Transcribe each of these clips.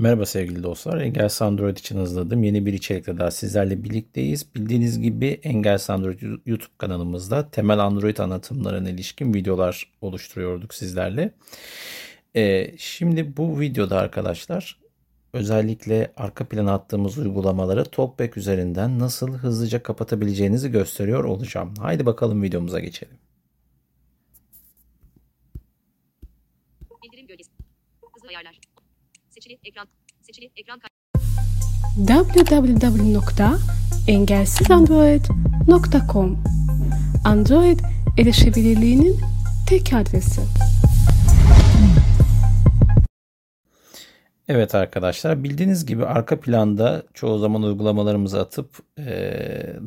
Merhaba sevgili dostlar. Engels Android için hazırladığım yeni bir içerikle daha sizlerle birlikteyiz. Bildiğiniz gibi Engels Android YouTube kanalımızda temel Android anlatımlarına ilişkin videolar oluşturuyorduk sizlerle. Ee, şimdi bu videoda arkadaşlar özellikle arka plana attığımız uygulamaları Talkback üzerinden nasıl hızlıca kapatabileceğinizi gösteriyor olacağım. Haydi bakalım videomuza geçelim. Bildirim gölgesi. Hızlı ayarlar. Seçili ekran. Seçili ekran www.engelsizandroid.com Android erişebilirliğinin tek adresi. Evet arkadaşlar bildiğiniz gibi arka planda çoğu zaman uygulamalarımızı atıp e,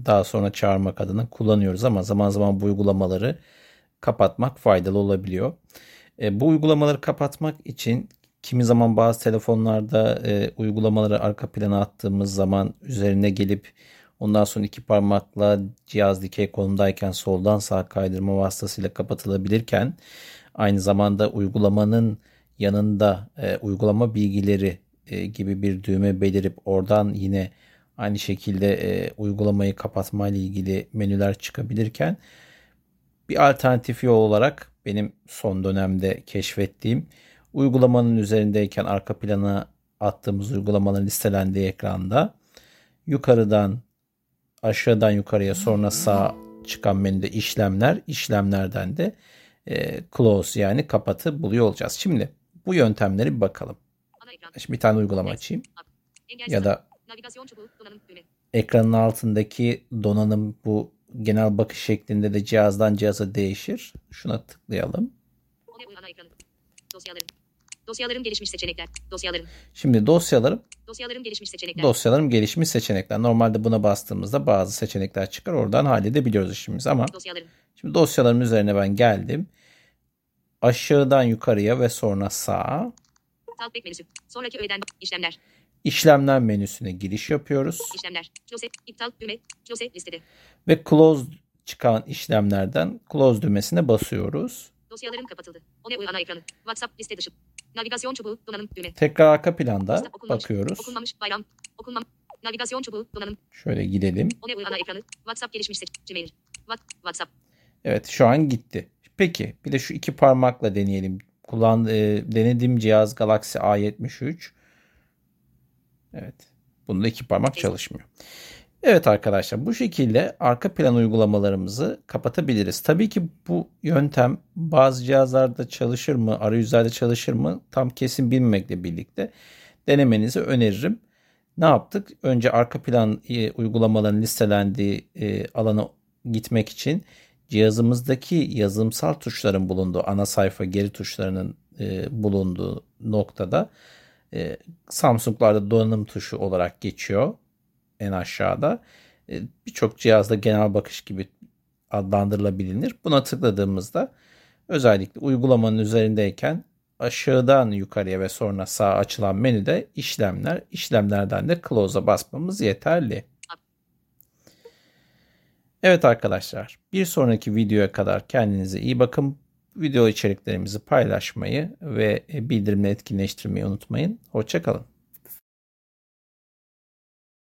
daha sonra çağırmak adına kullanıyoruz ama zaman zaman bu uygulamaları kapatmak faydalı olabiliyor. E, bu uygulamaları kapatmak için Kimi zaman bazı telefonlarda e, uygulamaları arka plana attığımız zaman üzerine gelip ondan sonra iki parmakla cihaz dikey konumdayken soldan sağa kaydırma vasıtasıyla kapatılabilirken aynı zamanda uygulamanın yanında e, uygulama bilgileri e, gibi bir düğme belirip oradan yine aynı şekilde e, uygulamayı kapatma ile ilgili menüler çıkabilirken bir alternatif yol olarak benim son dönemde keşfettiğim uygulamanın üzerindeyken arka plana attığımız uygulamanın listelendiği ekranda yukarıdan aşağıdan yukarıya sonra sağ çıkan menüde işlemler, işlemlerden de e, close yani kapatı buluyor olacağız. Şimdi bu yöntemleri bir bakalım. Şimdi bir tane uygulama açayım. Ya da ekranın altındaki donanım bu genel bakış şeklinde de cihazdan cihaza değişir. Şuna tıklayalım. Dosyalarım. Dosyalarım gelişmiş seçenekler. Dosyalarım. Şimdi dosyalarım. Dosyalarım gelişmiş seçenekler. Dosyalarım gelişmiş seçenekler. Normalde buna bastığımızda bazı seçenekler çıkar. Oradan halledebiliyoruz işimizi ama. Dosyalarım. Şimdi dosyalarım üzerine ben geldim. Aşağıdan yukarıya ve sonra sağa. Talkback menüsü. Sonraki öğeden işlemler. İşlemler menüsüne giriş yapıyoruz. İşlemler. Close, iptal, düğme, close listede. Ve close çıkan işlemlerden close düğmesine basıyoruz. Dosyalarım kapatıldı. O ne ana ekranı. WhatsApp liste dışı. Navigasyon çubuğu, donanım düğme. Tekrar arka planda okunmamış, bakıyoruz. Okunmamış, bayram, okunmam. Navigasyon çubuğu, donanım. Şöyle gidelim. O ne ana ekranı. WhatsApp gelişmiş. Gmail. WhatsApp. Evet şu an gitti. Peki bir de şu iki parmakla deneyelim. Kullan, e, denediğim cihaz Galaxy A73. Evet. Bunda iki parmak çalışmıyor. Evet arkadaşlar bu şekilde arka plan uygulamalarımızı kapatabiliriz. Tabii ki bu yöntem bazı cihazlarda çalışır mı, arayüzlerde çalışır mı tam kesin bilmemekle birlikte denemenizi öneririm. Ne yaptık? Önce arka plan e, uygulamaların listelendiği e, alana gitmek için cihazımızdaki yazılımsal tuşların bulunduğu ana sayfa geri tuşlarının e, bulunduğu noktada Samsung'larda donanım tuşu olarak geçiyor en aşağıda. E, birçok cihazda genel bakış gibi adlandırılabilir. Buna tıkladığımızda özellikle uygulamanın üzerindeyken aşağıdan yukarıya ve sonra sağa açılan menüde işlemler, işlemlerden de close'a basmamız yeterli. Evet arkadaşlar, bir sonraki videoya kadar kendinize iyi bakın. Video içeriklerimizi paylaşmayı ve bildirimleri etkinleştirmeyi unutmayın. Hoşçakalın.